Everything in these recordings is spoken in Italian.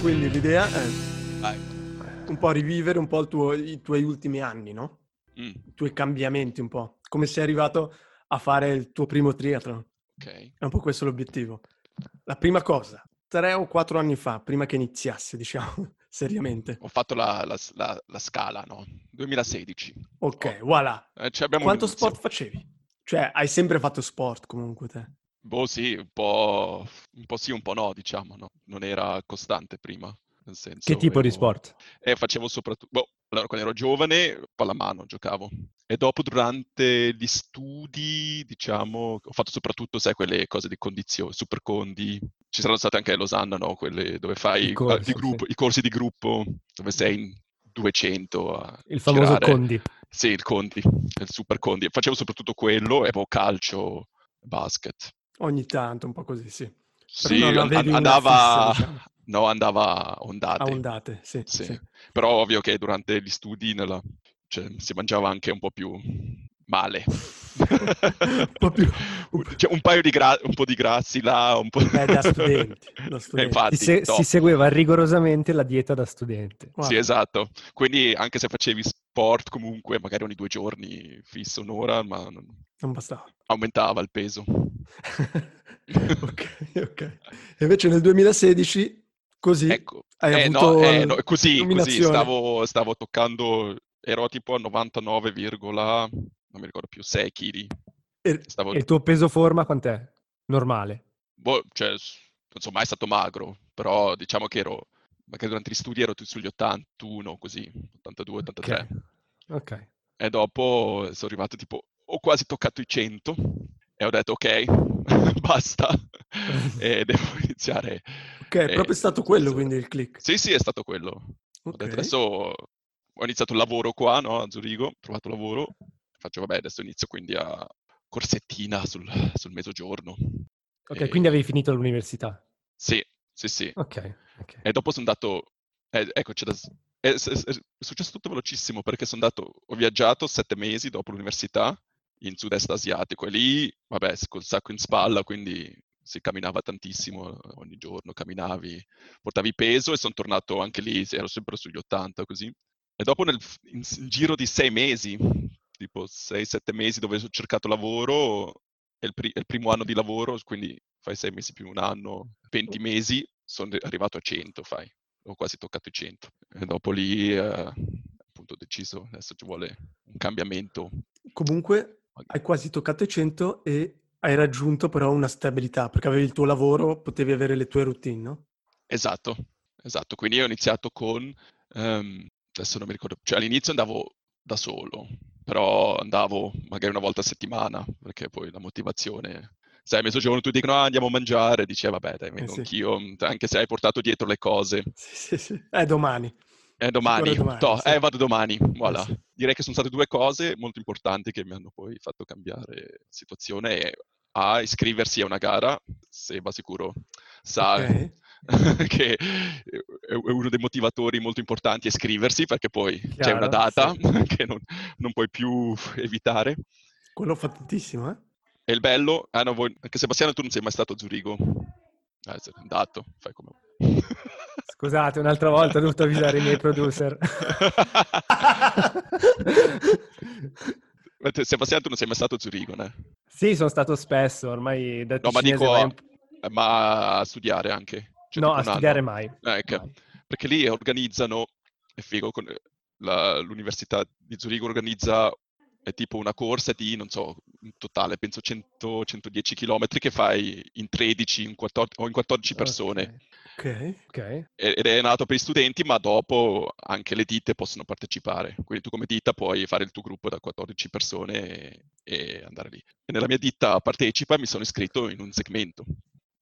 Quindi l'idea è Vai. un po' rivivere un po' tuo- i tuoi ultimi anni, no? Mm, I tuoi cambiamenti un po'. Come sei arrivato a fare il tuo primo triathlon. ok. È un po' questo l'obiettivo. La prima cosa, tre o quattro anni fa, prima che iniziasse, diciamo, seriamente. Ho fatto la, la- la- la scala, no? 2016. Ok, voilà. Eh, Quanto inizio- sport facevi? Cioè, hai sempre fatto sport comunque te. Boh, sì, un po', un po' sì, un po' no, diciamo, no? Non era costante prima, senso... Che tipo di ero- sport? E facevo soprattutto... Boh, allora, quando ero giovane, pallamano giocavo. E dopo, durante gli studi, diciamo, ho fatto soprattutto, sai, quelle cose di condizione, super condi. Ci saranno state anche a Losanna, no? Quelle dove fai I corsi, di gruppo- i corsi di gruppo, dove sei in 200 a Il famoso girare. Condi. Sì, il Condi, il Super Condi. Facevo soprattutto quello e poi calcio, basket. Ogni tanto, un po' così, sì. Sì, andava, fissa, diciamo. no, andava a A ondate. ondate, sì. Sì. sì. Però ovvio che durante gli studi nella- cioè, si mangiava anche un po' più male. Un po' più- un po'- Cioè, un paio di gra- un po' di grassi là, un po'... Beh, da studenti, da Eh, studenti. infatti, Si, se- no. si segueva rigorosamente la dieta da studente. Sì, Guarda, esatto. Quindi anche se facevi sport comunque, magari ogni due giorni, fisso un'ora, ma non- non bastava. aumentava il peso. ok, ok. E invece nel 2016, così, Ecco, hai eh, avuto no, eh, no, così, così, stavo, stavo toccando, ero tipo a 99, virgola, non mi ricordo più, 6 kg. E- Stavo, E il tuo peso forma quant'è? Normale. boh, cioè, non sono mai stato magro, però diciamo che ero, magari durante gli studi ero sugli 81, così, 82, 83. Ok. E dopo sono arrivato tipo, ho quasi toccato i 100 e ho detto ok, basta, e devo iniziare. Ok, è proprio stato quello quindi il click. Sì, sì, è stato quello. Ho Ok. detto, adesso ho iniziato il lavoro qua, no, a Zurigo, ho trovato lavoro, faccio vabbè, adesso inizio quindi a corsettina sul, sul mezzogiorno. Ok, E- quindi avevi finito l'università. Sì, sì, sì. Ok. ok. E dopo sono andato, eh, ecco, c'è da è, è- è successo tutto velocissimo perché sono andato, ho viaggiato sette mesi dopo l'università in sud-est asiatico e lì, vabbè, col sacco in spalla, quindi si camminava tantissimo ogni giorno, camminavi, portavi peso e sono tornato anche lì, ero sempre sugli 80 così. E dopo nel in, in giro di sei mesi, tipo sei, sette mesi dove ho cercato lavoro, è il, pri- è il primo anno di lavoro, quindi fai sei mesi più un anno, 20 mesi, sono arrivato a 100, fai. Ho quasi toccato i 100. E dopo lì, eh, appunto, ho deciso, adesso ci vuole un cambiamento. Comunque hai quasi toccato i 100 e hai raggiunto però una stabilità, perché avevi il tuo lavoro, potevi avere le tue routine, no? Esatto, esatto. Quindi ho iniziato con, ehm, adesso non mi ricordo, cioè all'inizio andavo da solo, però andavo magari una volta a settimana, perché poi la motivazione, sai, a mezzogiorno tutti dicono, ah, andiamo a mangiare, dici, eh, vabbè, dai, vengo sì. anch'io, anche se hai portato dietro le cose. Sì, sì, sì. È domani. Eh, domani, Sicuro domani, toh, sì. eh, vado domani, voilà. sì. Direi che sono state due cose molto importanti che mi hanno poi fatto cambiare situazione. A, iscriversi a una gara, Seba sicuro sa Ok. che è uno dei motivatori molto importanti è iscriversi perché poi c'è Chiaro, una data sì. che non, non puoi più evitare. Quello fattissimo, eh? E il bello, ah no, voi, anche Sebastiano tu non sei mai stato a Zurigo. Ah, sei andato, fai come... Scusate, un'altra volta ho dovuto avvisare i miei producer. Sebastiano tu non sei mai stato a Zurigo, né? sì, sono stato spesso, ormai da No, ma dico vai a, un- ma a studiare anche. Cioè, No, a studiare mai. Eh. Mai. Perché lì organizzano, è figo, con- la- l'Università di Zurigo organizza è tipo una corsa di, non so, in totale penso 100-110 km che fai in 13 in 14 o in 14 persone. Ok. Ok. E- Ed è nato per gli studenti, ma dopo anche le ditte possono partecipare. Quindi tu come ditta puoi fare il tuo gruppo da 14 persone e, e andare lì. E nella mia ditta partecipa e mi sono iscritto in un segmento.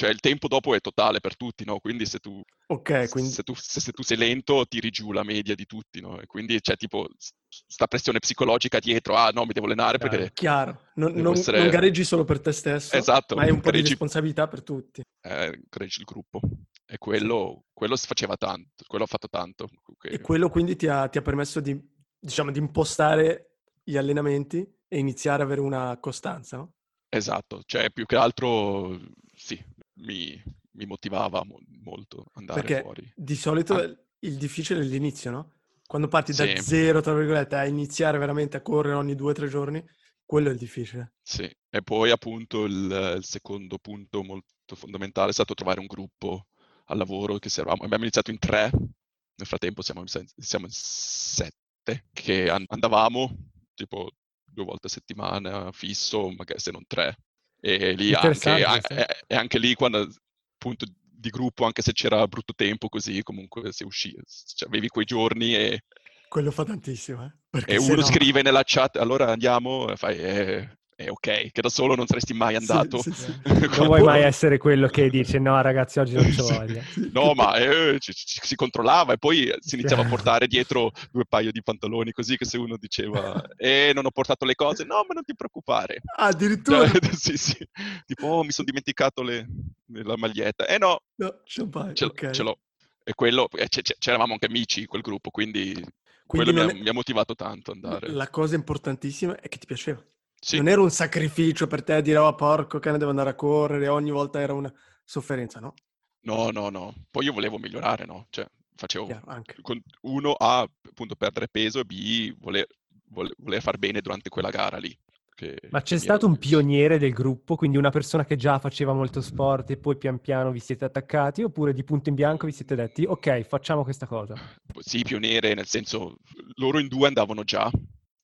Cioè il tempo dopo è totale per tutti, no? Quindi se tu, Ok, quindi... se tu, se, se tu sei lento tiri giù la media di tutti, no? E quindi c'è tipo sta pressione psicologica dietro, ah no, mi devo allenare Chiaro. perché Chiaro, non, non- essere- non gareggi solo per te stesso, Esatto, ma hai un po' di gareggi- responsabilità per tutti. eh, cresce il gruppo. E quello, quello si faceva tanto, quello ha fatto tanto. E Che- quello quindi ti ha, ti ha permesso di, diciamo, di impostare gli allenamenti e iniziare ad avere una costanza, no? Esatto, cioè più che altro sì, mi, mi motivava mo- molto andare Perché fuori. di solito Ah. il difficile è l'inizio, no? Quando parti da Sì. zero, tra virgolette, a iniziare veramente a correre ogni due o tre giorni, quello è il difficile. Sì, e poi appunto il, il secondo punto molto fondamentale è stato trovare un gruppo al lavoro che eravamo- abbiamo iniziato in tre, nel frattempo siamo in, siamo in sette, che an- andavamo tipo due volte a settimana fisso, magari se non tre. E lì anche, a- questo. e, anche lì quando appunto di gruppo, anche se c'era brutto tempo così, comunque si uscì, cioè, avevi quei giorni e, Quello fa tantissimo, eh? E se uno no- scrive nella chat, allora andiamo, e fai, eh, è ok, che da solo non saresti mai Sì, andato. sì, sì. Non Quando- vuoi mai essere quello che dice no ragazzi oggi non ci Sì. voglia. Sì, No, ma eh, ci, ci- si controllava e poi si iniziava a Eh. portare dietro due paio di pantaloni così che se uno diceva eh non ho portato le cose, no ma non ti preoccupare. Ah, addirittura... Cioè, sì, sì. Tipo, oh, mi sono dimenticato le- la maglietta. Eh no, No, champagne, ce, ok. ce l'ho. E quello, e c- c'eravamo anche amici in quel gruppo, quindi, Quindi quello mi non ha, è- mi ha motivato tanto andare. La cosa importantissima è che ti piaceva. Sì, Non era un sacrificio per te dire, oh porco cane, devo andare a correre, ogni volta era una sofferenza, no? no, no, no. Poi io volevo migliorare, no? Cioè, facevo con- uno A, appunto, perdere peso e B, voler, voler, far bene durante quella gara lì. che- Ma c'è stato un pioniere del gruppo, quindi una persona che già faceva molto sport e poi pian piano vi siete attaccati, oppure di punto in bianco vi siete detti ok, facciamo questa cosa. Sì, pioniere, nel senso, loro in due andavano già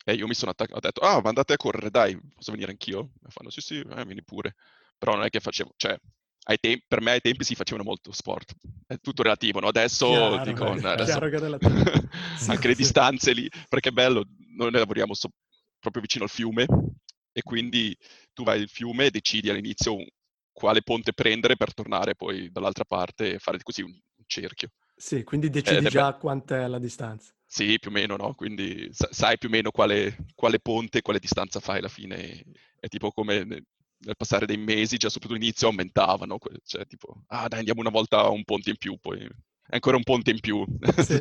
e io mi sono attaccato, ho detto, ah, ma andate a correre, dai, posso venire anch'io? E fanno, sì, sì, eh, vieni pure. Però non è che facevo, cioè, ai tem- per me ai tempi si facevano molto sport. È tutto relativo, no? Adesso Chiaro, dico, eh, no, adesso... Sì, anche le sì. distanze lì, perché è bello, noi lavoriamo so- proprio vicino al fiume e quindi tu vai al fiume e decidi all'inizio quale ponte prendere per tornare poi dall'altra parte e fare così un, cerchio. Sì, quindi decidi è già quant'è la distanza. Sì, più o meno, no? Quindi sa- sai più o meno quale, quale ponte, quale distanza fai alla fine. È tipo come ne- nel passare dei mesi, già soprattutto all'inizio, aumentavano. Cioè, tipo, ah dai, andiamo una volta a un ponte in più, poi ancora un ponte in più. Sì.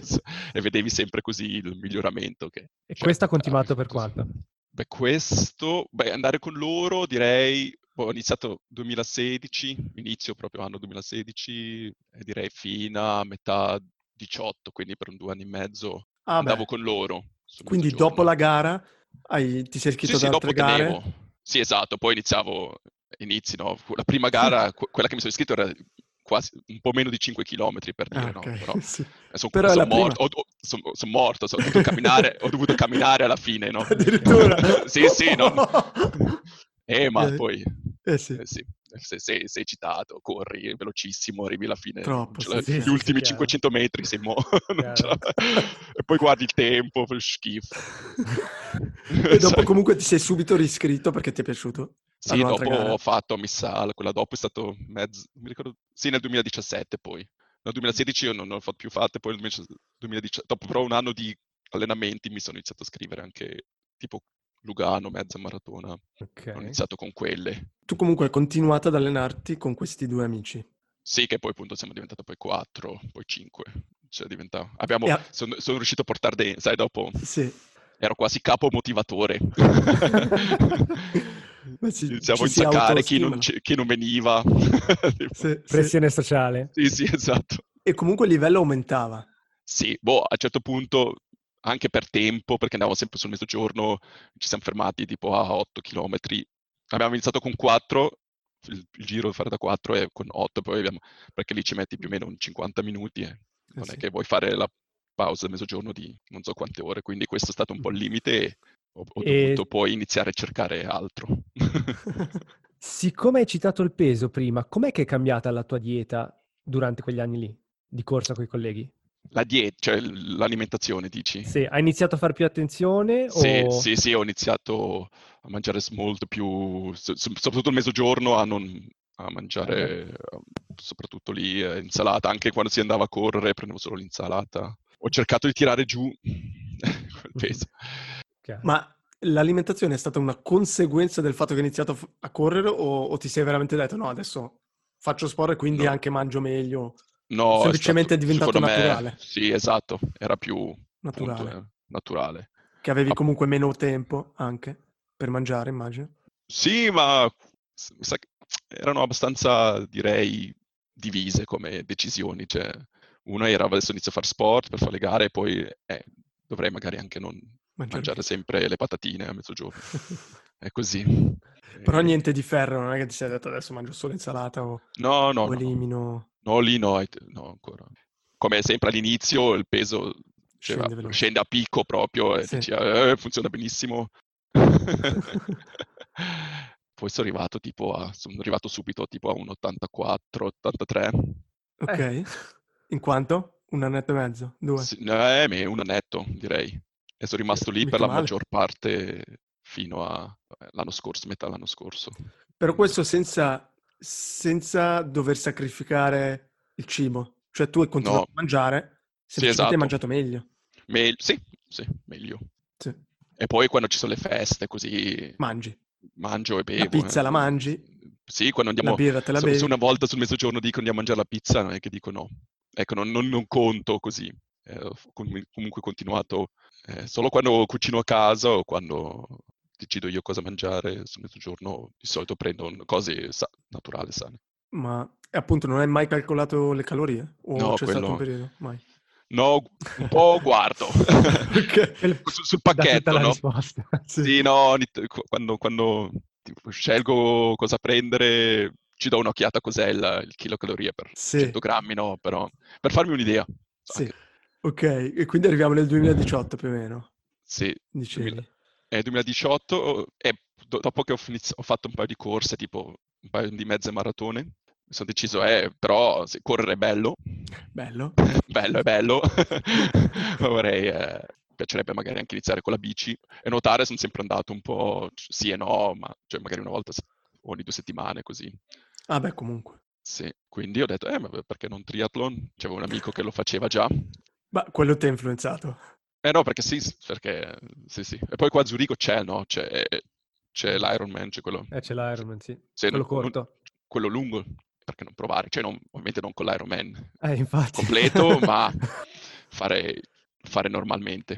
e vedevi sempre così il miglioramento. Che, E cioè, questo ha continuato ah, per così. quanto? Beh, questo, beh, andare con loro direi, boh, ho iniziato 2016, inizio proprio anno 2016, e direi fino a metà 18, quindi per un due anni e mezzo Ah, andavo beh. con loro. Quindi dopo la gara hai- ti sei Sì, iscritto sì, ad altre gare? Sì, esatto, poi iniziavo, inizi, no? La prima gara, que- quella che mi sono iscritto era quasi un po' meno di 5 km per dire, Ah, no? Però sì. sono, Però prima. morto, ho, ho- son- son morto, son- ho dovuto camminare, ho dovuto camminare alla fine, no? Addirittura? sì, sì, no? Eh, ma Eh, poi, Eh sì, eh, sì, se sei, sei eccitato, corri velocissimo, arrivi alla fine, Troppo, ce la- sì, sì, gli sì, ultimi chiaro. 500 metri sei mo- e poi guardi il tempo, schifo. e dopo comunque ti sei subito riscritto perché ti è piaciuto? Sì, dopo gara? ho fatto, mi sa, quella dopo è stato mezzo, mi ricordo, sì, nel 2017 poi. Nel 2016 io non ne ho fatto più fatte, poi nel 2017, dopo però un anno di allenamenti mi sono iniziato a scrivere anche tipo Lugano, mezza maratona. Ho Ok. iniziato con quelle. Tu comunque hai continuato ad allenarti con questi due amici. Sì, che poi appunto siamo diventati poi quattro, poi cinque. Cioè diventa... Abbiamo... A- Sono, sono riuscito a portare dentro, sai, dopo Sì. ero quasi capo motivatore. Iniziavo a ci si insaccare chi non, ci- chi non veniva. Sì. Pressione sociale. sì, sì, esatto. E comunque il livello aumentava. Sì, boh, a un certo punto, anche per tempo, perché andavamo sempre sul mezzogiorno, ci siamo fermati tipo a 8 km. Abbiamo iniziato con 4, il, il giro da fare da 4 e con 8, poi abbiamo, perché lì ci metti più o meno un 50 minuti e non sì. è che vuoi fare la pausa del mezzogiorno di non so quante ore, quindi questo è stato un po' il limite e ho, ho E- dovuto poi iniziare a cercare altro. Siccome hai citato il peso prima, com'è che è cambiata la tua dieta durante quegli anni lì di corsa con i colleghi? La dieta, cioè l'alimentazione, dici? Sì, hai iniziato a fare più attenzione Sì, o... sì, sì, ho iniziato a mangiare molto più, so- so- soprattutto il mezzogiorno, a non, a mangiare, uh, soprattutto lì, eh, insalata. Anche quando si andava a correre prendevo solo l'insalata. Ho cercato di tirare giù quel peso. Ma l'alimentazione è stata una conseguenza del fatto che hai iniziato a correre o, o ti sei veramente detto no, adesso faccio sport e quindi No. anche mangio meglio? No, Semplicemente è, è stato, diventato secondo me, naturale. sì, esatto, era più Naturale. appunto, eh, naturale. Che avevi comunque meno tempo anche per mangiare, immagino. Sì, ma erano abbastanza, direi, divise come decisioni. Cioè, una era adesso inizio a fare sport per fare le gare e poi eh, dovrei magari anche non Mangiare mangiare sempre le patatine a mezzogiorno. È così. Però Eh, niente di ferro, non è che ti sei detto adesso mangio solo insalata o, No, no, o no. elimino, No, lì no, ai te- no, ancora. Come sempre all'inizio il peso cioè, scende a picco proprio e Sì. dici, "Eh, funziona benissimo. Poi sono arrivato tipo a, sono arrivato subito tipo a un 84, 83. Ok. Eh. In quanto? Un annetto e mezzo? Due? Sì, eh, me- un annetto, direi. E sono rimasto lì Mica per la male. maggior parte fino a eh, l'anno scorso, metà l'anno scorso. Però questo senza, senza dover sacrificare il cibo. Cioè tu hai continuato No. a mangiare, semplicemente hai esatto. mangiato meglio. Me- sì, sì, meglio. Sì. E poi quando ci sono le feste così Mangi. mangio e bevo. La pizza eh. la mangi, Sì, quando la andiamo... birra te la Se, bevi. se una volta sul mezzogiorno dico andiamo a mangiare la pizza, non è che dico no. Ecco, non, non- non conto così. Eh, ho com- comunque continuato eh, solo quando cucino a casa o quando decido io cosa mangiare sul mezzogiorno, di solito prendo cose sa- naturali, sane. Ma appunto non hai mai calcolato le calorie? O No, c'è stato un quello- periodo? Mai. No, un po' guardo. Ok. Quel- sul, sul pacchetto, no? risposta. Sì, no, t- qu- quando, quando tipo, scelgo cosa prendere, ci do un'occhiata cos'è il, il kilocalorie per Sì. 100 grammi, no? Però per farmi un'idea. Sì. Ok, e quindi arriviamo nel 2018 più o meno, Sì, dicevi. 2000 è 2018 e do- dopo che ho, finiz- ho fatto un paio di corse, tipo un paio di mezze maratone, mi sono deciso, eh, però se correre è bello, Bello. bello è bello, vorrei, eh, piacerebbe magari anche iniziare con la bici e nuotare sono sempre andato un po' sì e no, ma cioè magari una volta ogni due settimane così. Ah beh, comunque. Sì, quindi ho detto, eh, ma perché non triathlon? C'avevo un amico che lo faceva già. Ma quello ti ha influenzato. Eh no, perché sì, perché sì, sì. E poi qua a Zurigo c'è, no? C'è, c'è l'Ironman, c'è quello, Eh, c'è l'Ironman, sì. se Quello non- non- corto. quello lungo, perché non provare? Cioè, non- ovviamente non con l'Ironman Eh, infatti. completo, ma fare, fare normalmente.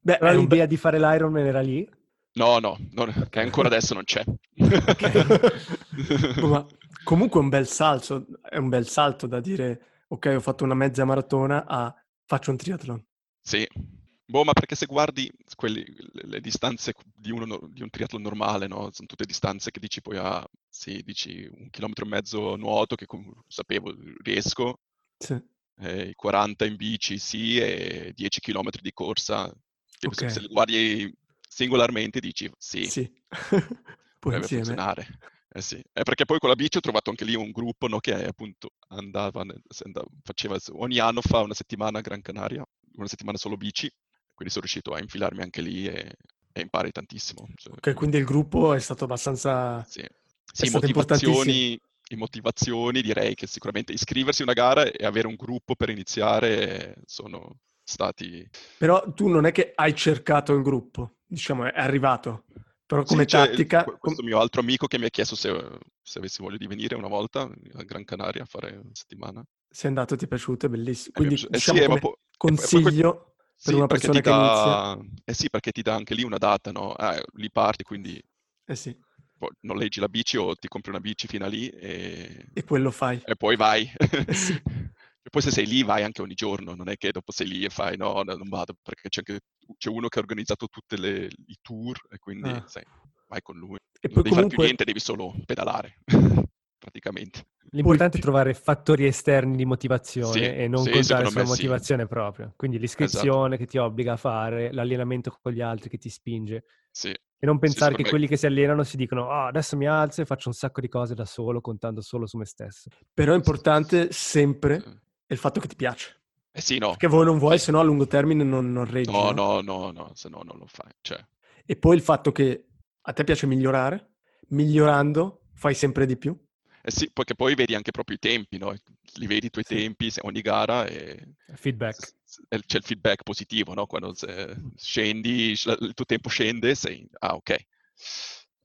Beh, un l'idea di fare l'Ironman era lì? No, no, non- che ancora adesso non c'è. Ma comunque è un bel salto, è un bel salto da dire, ok, ho fatto una mezza maratona a faccio un triathlon. Sì, boh, ma perché se guardi quelli- le, le distanze di, uno no- di un triathlon normale, no? Sono tutte distanze che dici poi, ah, sì, dici un chilometro e mezzo nuoto, che comunque sapevo, riesco, Sì. eh, i 40 in bici, sì, e 10 chilometri di corsa. Tipo, se- li guardi singolarmente dici, sì, Sì. Deve funzionare. Eh sì, Eh, perché poi con la bici ho trovato anche lì un gruppo no, che appunto andava, andava- faceva, ogni anno fa una settimana a Gran Canaria, una settimana solo bici, quindi sono riuscito a infilarmi anche lì e, e impari tantissimo. Cioè, Ok, quindi il gruppo è stato abbastanza... sì, sì motivazioni, motivazioni direi che sicuramente iscriversi a una gara e avere un gruppo per iniziare sono stati... Però tu non è che hai cercato il gruppo, diciamo, è arrivato. Però come Sì, il- tattica... que- questo mio altro amico che mi ha chiesto se, se avessi voglia di venire una volta a Gran Canaria a fare una settimana. sei andato, ti è piaciuto, è bellissimo. Quindi eh diciamo sì, come po- consiglio per Sì, una perché persona ti che inizia. dà... Eh sì, perché ti dà anche lì una data, no? Ah, lì parti, quindi Eh sì, poi noleggi la bici o ti compri una bici fino a lì e, e quello fai. e poi vai. Eh sì. E poi se sei lì vai anche ogni giorno, non è che dopo sei lì e fai no, no, non vado, perché c'è anche c'è uno che ha organizzato tutti i tour e quindi Ah. sai, vai con lui. E Non poi devi fare più comunque... niente, devi solo pedalare, praticamente. L'importante Poi- è trovare fattori esterni di motivazione Sì, e non sì, contare sulla me sì. motivazione propria. Quindi l'iscrizione che ti obbliga a fare, l'allenamento con gli altri che ti spinge. Sì, E non pensare che me- quelli che si allenano si dicono "Ah, adesso mi alzo e faccio un sacco di cose da solo, contando solo su me stesso. Però è importante sempre è il fatto che ti piace. Eh sì, no. Perché voi non vuoi, se no a lungo termine non, non reggi. No, no? no, no, no, se no non lo fai. Cioè, E poi il fatto che a te piace migliorare, migliorando fai sempre di più. Eh sì, perché poi vedi anche proprio i tempi, no? Li vedi i tuoi Sì. tempi, se ogni gara e Feedback. c'è il feedback positivo, no? Quando se- scendi, sc- il tuo tempo scende, sei, ah ok,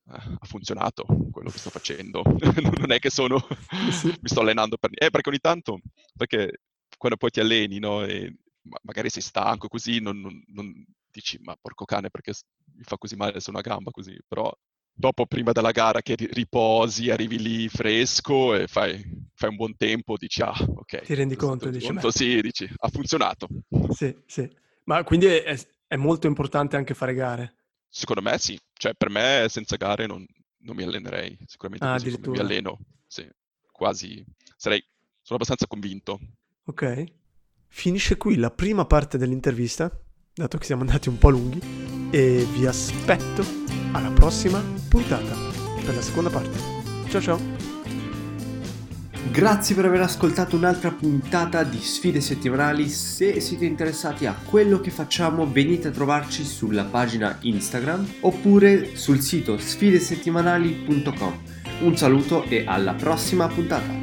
Ah, ha funzionato quello che sto facendo. Non è che sono, mi sto allenando per... Eh, perché ogni tanto, perché quando poi ti alleni, no? E ma- magari sei stanco così, non, non- non dici, ma porco cane, perché mi fa così male su una gamba così, però dopo, prima della gara, che ri- riposi, arrivi lì fresco e fai, fai un buon tempo, dici, ah, ok. Ti rendi conto dici, conto, beh. sì, dici, ha funzionato. Sì, sì. Ma quindi è, è molto importante anche fare gare. Secondo me sì, cioè per me senza gare non, non mi allenerei, sicuramente Ah, così mi alleno, sì, quasi, sarei, sono abbastanza convinto. Ok. Finisce qui la prima parte dell'intervista, dato che siamo andati un po' lunghi, e vi aspetto alla prossima puntata per la seconda parte. Ciao ciao! Grazie per aver ascoltato un'altra puntata di Sfide Settimanali. Se siete interessati a quello che facciamo, venite a trovarci sulla pagina Instagram oppure sul sito sfidesettimanali.com. Un saluto e alla prossima puntata.